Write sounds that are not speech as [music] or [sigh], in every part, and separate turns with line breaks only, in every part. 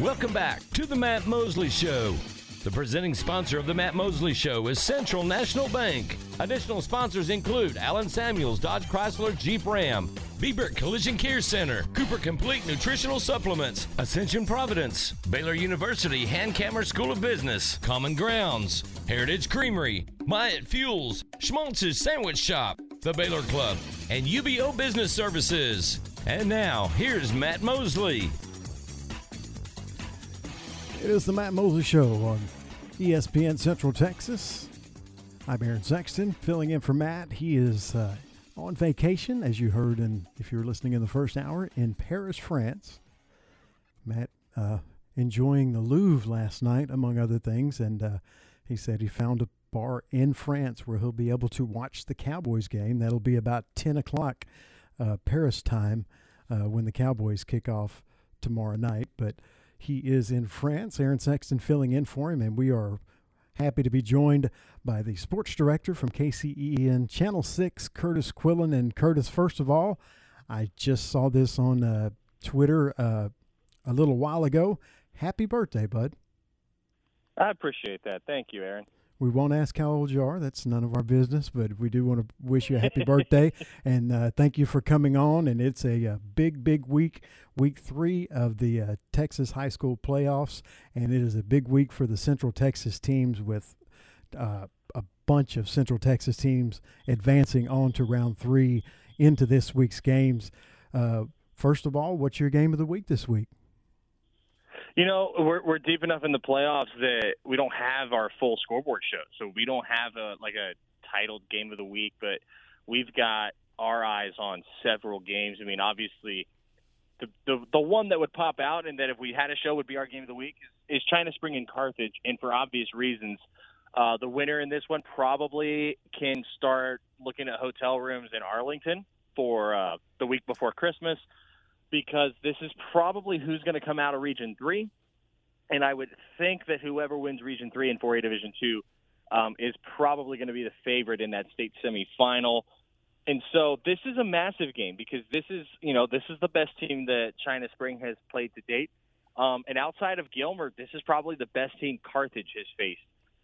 Welcome back to the Matt Mosley Show. The presenting sponsor of the Matt Mosley Show is Central National Bank. Additional sponsors include Allen Samuels, Dodge Chrysler, Jeep Ram, Bieber Collision Care Center, Cooper Complete Nutritional Supplements, Ascension Providence, Baylor University Hankamer School of Business, Common Grounds, Heritage Creamery, Myatt Fuels, Schmaltz's Sandwich Shop, the Baylor Club, and UBO Business Services. And now, here's Matt Mosley.
It is the Matt Mosley Show on ESPN Central Texas. I'm Aaron Sexton, filling in for Matt. He is uh, on vacation, as you heard, and if you were listening in the first hour, in Paris, France. Matt uh, enjoying the Louvre last night, among other things, and uh, he said he found a bar in France where he'll be able to watch the Cowboys game. That'll be about 10 o'clock uh, Paris time uh, when the Cowboys kick off tomorrow night. But he is in France. Aaron Sexton filling in for him, and we are happy to be joined by the sports director from KCEN Channel 6, Kurtis Quillen. And Kurtis, first of all, I just saw this on uh, Twitter uh, a little while ago. Happy birthday, bud.
I appreciate that. Thank you, Aaron.
We won't ask how old you are. That's none of our business, but we do want to wish you a happy birthday [laughs] and uh, thank you for coming on. And it's a, a, uh, big, big week, week three of the uh, Texas high school playoffs. And it is a big week for the Central Texas teams with uh, a bunch of Central Texas teams advancing on to round three into this week's games. Uh, first of all, what's your game of the week this week?
You know, we're we're deep enough in the playoffs that we don't have our full scoreboard show, so we don't have a like a titled game of the week, but we've got our eyes on several games. I mean, obviously, the the the one that would pop out, and that if we had a show would be our game of the week is, is China Spring in Carthage, and for obvious reasons. Uh, the winner in this one probably can start looking at hotel rooms in Arlington for uh, the week before Christmas because this is probably who's going to come out of Region 3. And I would think that whoever wins Region 3 and 4A Division 2 um, is probably going to be the favorite in that state semifinal. And so this is a massive game because this is, you know, this is the best team that China Spring has played to date. Um, and outside of Gilmer, this is probably the best team Carthage has faced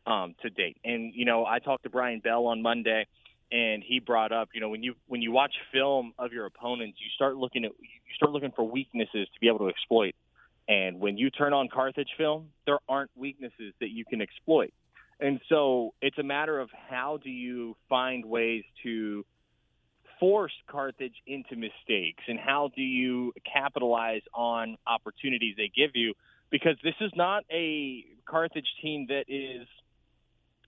um, to date. And, you know, I talked to Brian Bell on Monday – and he brought up, you know, when you when you watch film of your opponents, you start looking at you start looking for weaknesses to be able to exploit. And when you turn on Carthage film, there aren't weaknesses that you can exploit. And so it's a matter of how do you find ways to force Carthage into mistakes and how do you capitalize on opportunities they give you because this is not a Carthage team that is –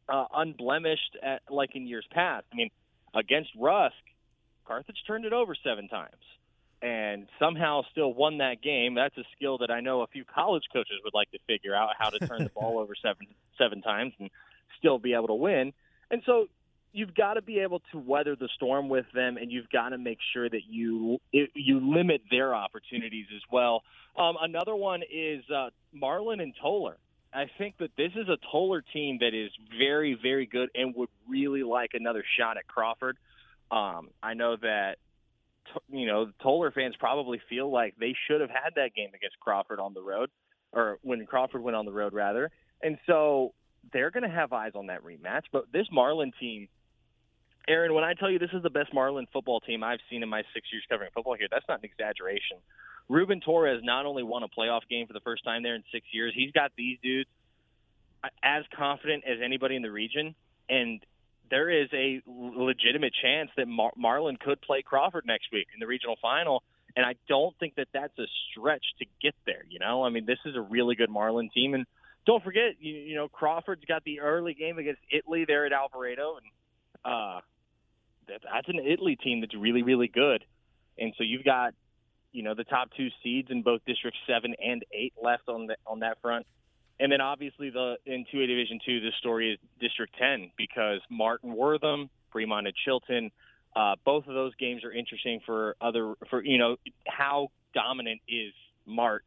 uh, unblemished at, like in years past. I mean, against Rusk, Carthage turned it over seven times and somehow still won that game. That's a skill that I know a few college coaches would like to figure out how to turn the ball [laughs] over seven seven times and still be able to win. And so you've got to be able to weather the storm with them, and you've got to make sure that you you limit their opportunities as well. Um, another one is uh, Marlin and Tolar. I think that this is a Tolar team that is very, very good and would really like another shot at Crawford. Um, I know that you know Tolar fans probably feel like they should have had that game against Crawford on the road, or when Crawford went on the road rather, and so they're going to have eyes on that rematch. But this Marlin team, Aaron, when I tell you this is the best Marlin football team I've seen in my six years covering football here, that's not an exaggeration. Ruben Torres not only won a playoff game for the first time there in six years, he's got these dudes as confident as anybody in the region, and there is a legitimate chance that Mar- Marlin could play Crawford next week in the regional final. And I don't think that that's a stretch to get there. You know, I mean, this is a really good Marlin team, and don't forget, you, you know, Crawford's got the early game against Italy there at Alvarado, and uh, that, that's an Italy team that's really, really good. And so you've got you know the top two seeds in both District Seven and Eight left on the, on that front. And then obviously the in 2A Division Two, the story is District 10 because Martin Wortham, Bremond and Chilton, uh, both of those games are interesting for other for you know how dominant is Mart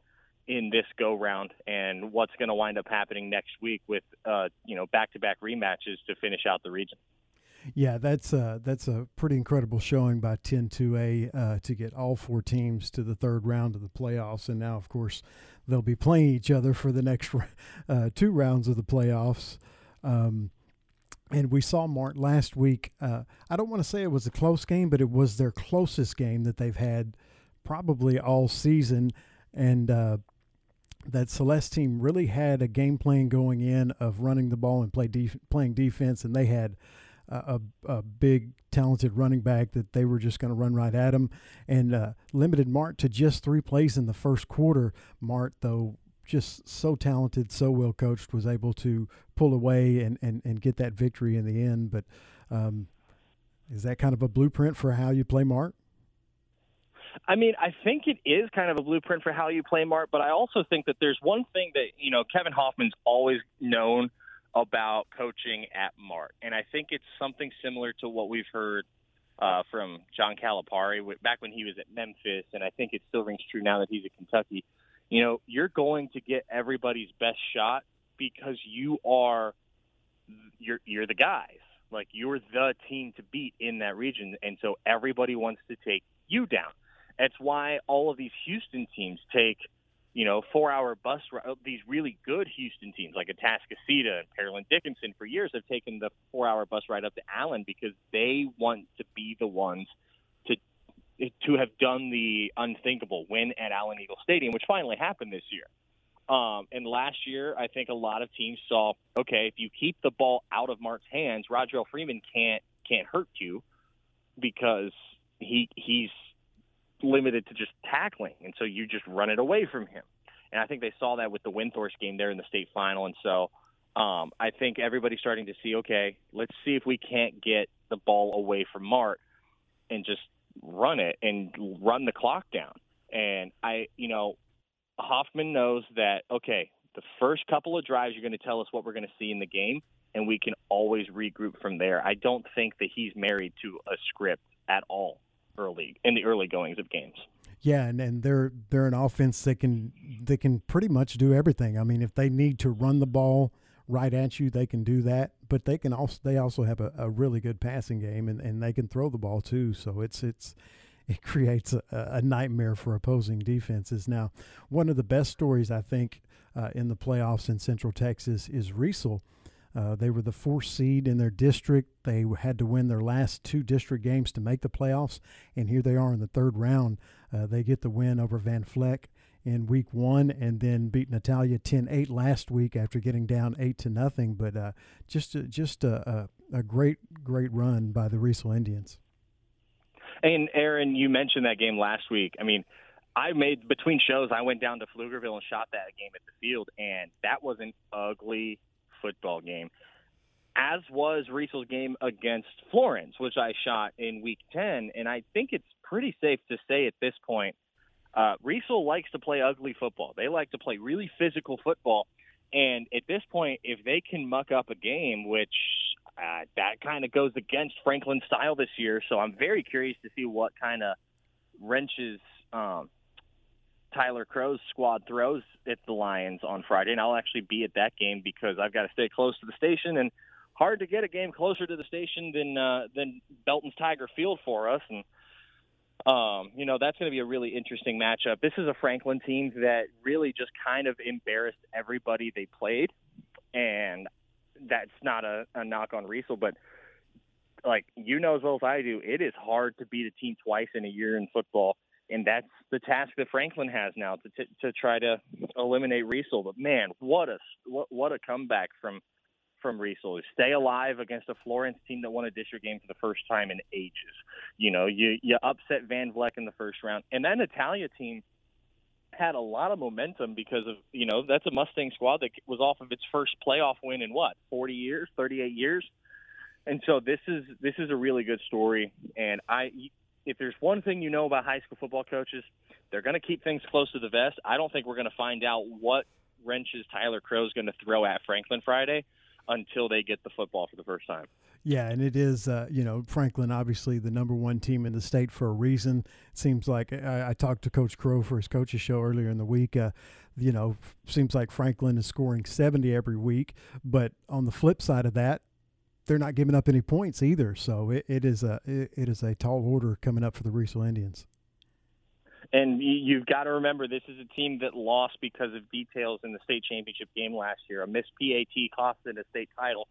in this go round and what's going to wind up happening next week with uh, you know back to back rematches to finish out the region.
Yeah, that's a, that's a pretty incredible showing by 10-2A uh, to get all four teams to the third round of the playoffs. And now, of course, they'll be playing each other for the next [laughs] uh, two rounds of the playoffs. Um, and we saw Mart last week. Uh, I don't want to say it was a close game, but it was their closest game that they've had probably all season. And uh, that Celeste team really had a game plan going in of running the ball and play def- playing defense, and they had a, a, big, talented running back that they were just going to run right at him, and uh, limited Mart to just three plays in the first quarter. Mart, though, just so talented, so well coached, was able to pull away and, and, and get that victory in the end. But um, is that kind of a blueprint for how you play Mart?
I mean, I think it is kind of a blueprint for how you play Mart, but I also think that there's one thing that, you know, Kevin Hoffman's always known about coaching at Mart. And I think it's something similar to what we've heard uh, from John Calipari back when he was at Memphis, and I think it still rings true now that he's at Kentucky. You know, you're going to get everybody's best shot because you are you're you're the guys. Like you're the team to beat in that region, and so everybody wants to take you down. That's why all of these Houston teams take, you know, four-hour bus. Ride. These really good Houston teams, like Atascocita and Pearland Dickinson, for years have taken the four-hour bus ride up to Allen because they want to be the ones to to have done the unthinkable, win at Allen Eagle Stadium, which finally happened this year. Um, and last year, I think a lot of teams saw, okay, if you keep the ball out of Mart's hands, Roger Freeman can't can't hurt you because he he's limited to just tackling, and so you just run it away from him. And I think they saw that with the Windthorst game there in the state final, and so um, I think everybody's starting to see, okay, let's see if we can't get the ball away from Mart and just run it and run the clock down. And I, you know, Hoffman knows that okay, the first couple of drives you're going to tell us what we're going to see in the game, and we can always regroup from there. I don't think that he's married to a script at all early in the early goings of games.
Yeah, and, and they're they're an offense that can they can pretty much do everything. I mean, if they need to run the ball right at you, they can do that. But they can also they also have a, a really good passing game and, and they can throw the ball too. So it's it's [laughs] it creates a, a nightmare for opposing defenses. Now, one of the best stories I think uh, in the playoffs in Central Texas is Riesel uh, they were the fourth seed in their district. They had to win their last two district games to make the playoffs, and here they are in the third round. Uh, they get the win over Van Vleck in week one, and then beat Natalia 10-8 last week after getting down eight to nothing. But uh, just a, just a, a, a, great great run by the Riesel Indians.
And Aaron, you mentioned that game last week. I mean. I made between shows. I went down to Pflugerville and shot that game at the field, and that was an ugly football game, as was Riesel's game against Florence, which I shot in week 10. And I think it's pretty safe to say at this point, uh, Riesel likes to play ugly football. They like to play really physical football. And at this point, if they can muck up a game, which uh, that kind of goes against Franklin's style this year, so I'm very curious to see what kind of wrenches um, Tyler Crow's squad throws at the Lions on Friday, and I'll actually be at that game because I've got to stay close to the station, and hard to get a game closer to the station than uh, than Belton's Tiger Field for us, and um, you know that's going to be a really interesting matchup. This is a Franklin team that really just kind of embarrassed everybody they played, and that's not a, a knock on Riesel, but like you know as well as I do, it is hard to beat a team twice in a year in football and that's the task that Franklin has now to to, to try to eliminate Riesel. But man, what a what, what a comeback from from Riesel. Stay alive against a Florence team that won a district game for the first time in ages. You know, you you upset Van Vleck in the first round, and that Natalia team had a lot of momentum because of you know that's a Mustang squad that was off of its first playoff win in what 40 years, 38 years. And so this is this is a really good story, and I if there's one thing you know about high school football coaches, they're going to keep things close to the vest. I don't think we're going to find out what wrenches Tyler Crow is going to throw at Franklin Friday until they get the football for the first time.
Yeah, and it is, uh, you know, Franklin, obviously the number one team in the state for a reason. It seems like I, I, talked to Coach Crow for his coaches show earlier in the week. Uh, you know, seems like Franklin is scoring 70 every week. But on the flip side of that, they're not giving up any points either. So it, it is a it, is a tall order coming up for the Riesel Indians.
And you've got to remember, this is a team that lost because of details in the state championship game last year. A missed PAT cost them a state title.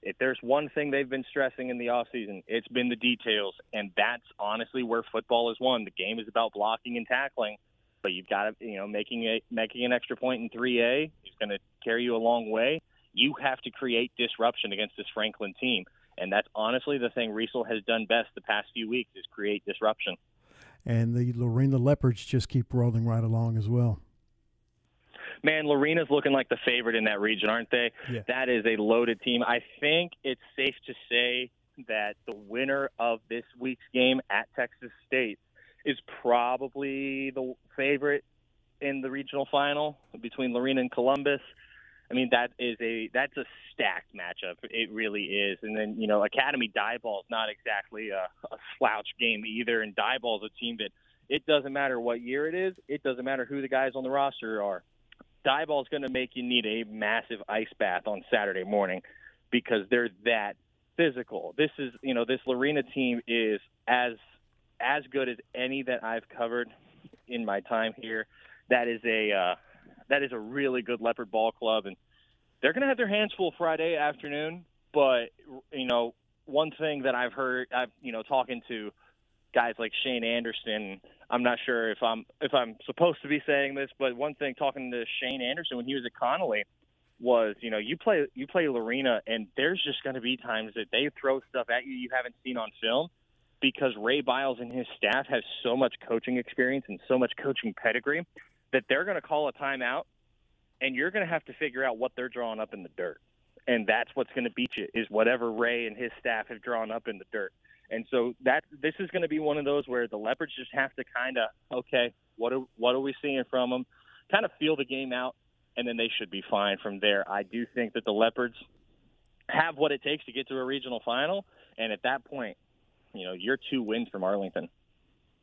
If there's one thing they've been stressing in the offseason, it's been the details. And that's honestly where football is won. The game is about blocking and tackling, but you've got to, you know, making a making an extra point in 3A is going to carry you a long way. You have to create disruption against this Franklin team. And that's honestly the thing Riesel has done best the past few weeks is create disruption
and the Lorena Leopards just keep rolling right along as well.
Man, Lorena's looking like the favorite in that region, aren't they?
Yeah.
That is a loaded team. I think it's safe to say that the winner of this week's game at Texas State is probably the favorite in the regional final between Lorena and Columbus. I mean, that is a that's a stacked matchup. It really is. And then you know, Academy Diboll is not exactly a, a slouch game either. And Diboll is a team that it doesn't matter what year it is. It doesn't matter who the guys on the roster are. Diboll is going to make you need a massive ice bath on Saturday morning because they're that physical. This is you know this Lorena team is as as good as any that I've covered in my time here. That is a uh, that is a really good Leopard Ball Club, and they're going to have their hands full Friday afternoon. But you know, one thing that I've heard, I've you know, talking to guys like Shane Anderson. I'm not sure if I'm if I'm supposed to be saying this, but one thing talking to Shane Anderson when he was at Connally was, you know, you play you play Lorena, and there's just going to be times that they throw stuff at you you haven't seen on film because Ray Biles and his staff have so much coaching experience and so much coaching pedigree that they're going to call a timeout and you're going to have to figure out what they're drawing up in the dirt. And that's what's going to beat you is whatever Ray and his staff have drawn up in the dirt. And so that this is going to be one of those where the Leopards just have to kind of okay, what are what are we seeing from them? Kind of feel the game out, and then they should be fine from there. I do think that the Leopards have what it takes to get to a regional final, and at that point, you know, you're two wins from Arlington.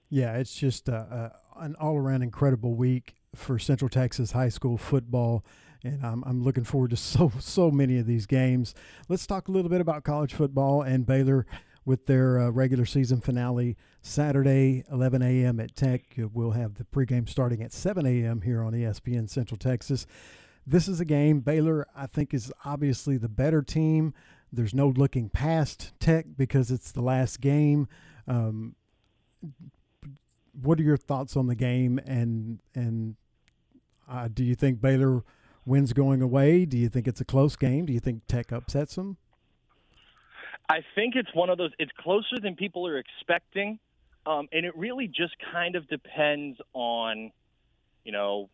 Yeah, it's just an all around incredible week for Central Texas high school football. And I'm, I'm looking forward to [laughs] so, so many of these games. Let's talk a little bit about college football and Baylor with their uh, regular season finale Saturday, 11 a.m. at Tech. We'll have the pregame starting at 7 a.m. here on ESPN Central Texas. This is a game Baylor, I think, is obviously the better team. There's no looking past Tech because it's the last game. Um, what are your thoughts on the game and and uh, do you think Baylor wins going away? Do you think it's a close game? Do you think Tech upsets them?
I think it's one of those. It's closer than people are expecting, um, and it really just kind of depends on, you know,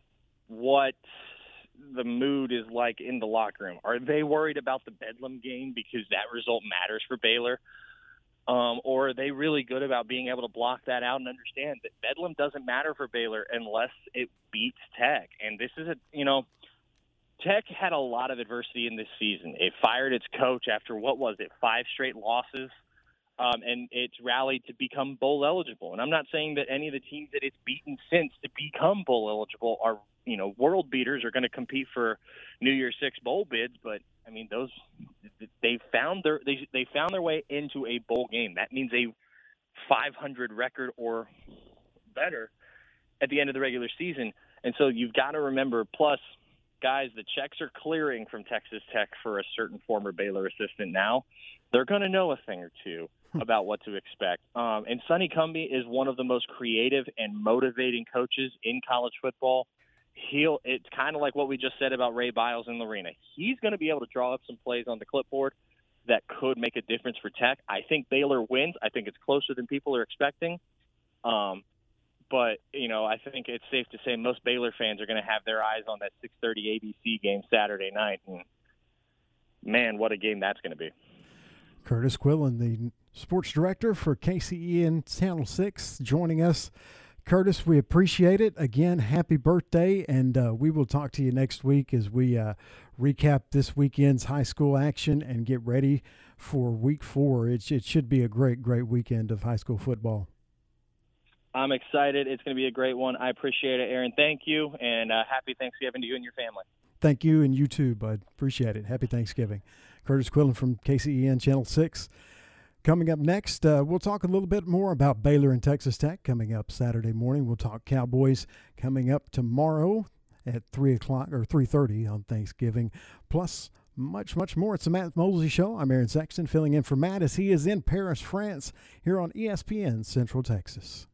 what the mood is like in the locker room. Are they worried about the Bedlam game because that result matters for Baylor? Um, or are they really good about being able to block that out and understand that Bedlam doesn't matter for Baylor unless it beats Tech? And this is a, you know, Tech had a lot of adversity in this season. It fired its coach after what was it, five straight losses, um, and it's rallied to become bowl eligible. And I'm not saying that any of the teams that it's beaten since to become bowl eligible are, you know, world beaters are going to compete for New Year's Six bowl bids, but I mean, those they found their they they found their way into a bowl game. That means a 500 record or better at the end of the regular season. And so you've got to remember. Plus, guys, the checks are clearing from Texas Tech for a certain former Baylor assistant now. They're going to know a thing or two hmm. about what to expect. Um, and Sonny Cumbie is one of the most creative and motivating coaches in college football he'll it's kind of like what we just said about Ray Biles in Lorena. He's going to be able to draw up some plays on the clipboard that could make a difference for Tech. I think Baylor wins. I think it's closer than people are expecting. Um, but you know, I think it's safe to say most Baylor fans are going to have their eyes on that 6:30 ABC game Saturday night, and man, what a game that's going to be.
Kurtis Quillen, the sports director for KCEN Channel Six, joining us. Kurtis, we appreciate it. Again, happy birthday, and uh, we will talk to you next week as we uh, recap this weekend's high school action and get ready for week four. It, it should be a great, great weekend of high school football.
I'm excited. It's going to be a great one. I appreciate it, Aaron. Thank you, and uh, happy Thanksgiving to you and your family.
Thank you, and you too, bud. Appreciate it. Happy Thanksgiving. Kurtis Quillen from KCEN Channel 6. Coming up next, uh, we'll talk a little bit more about Baylor and Texas Tech coming up Saturday morning. We'll talk Cowboys coming up tomorrow at three o'clock or three thirty on Thanksgiving. Plus, much, much more. It's the Matt Mosley Show. I'm Aaron Sexton, filling in for Matt as he is in Paris, France, here on ESPN Central Texas.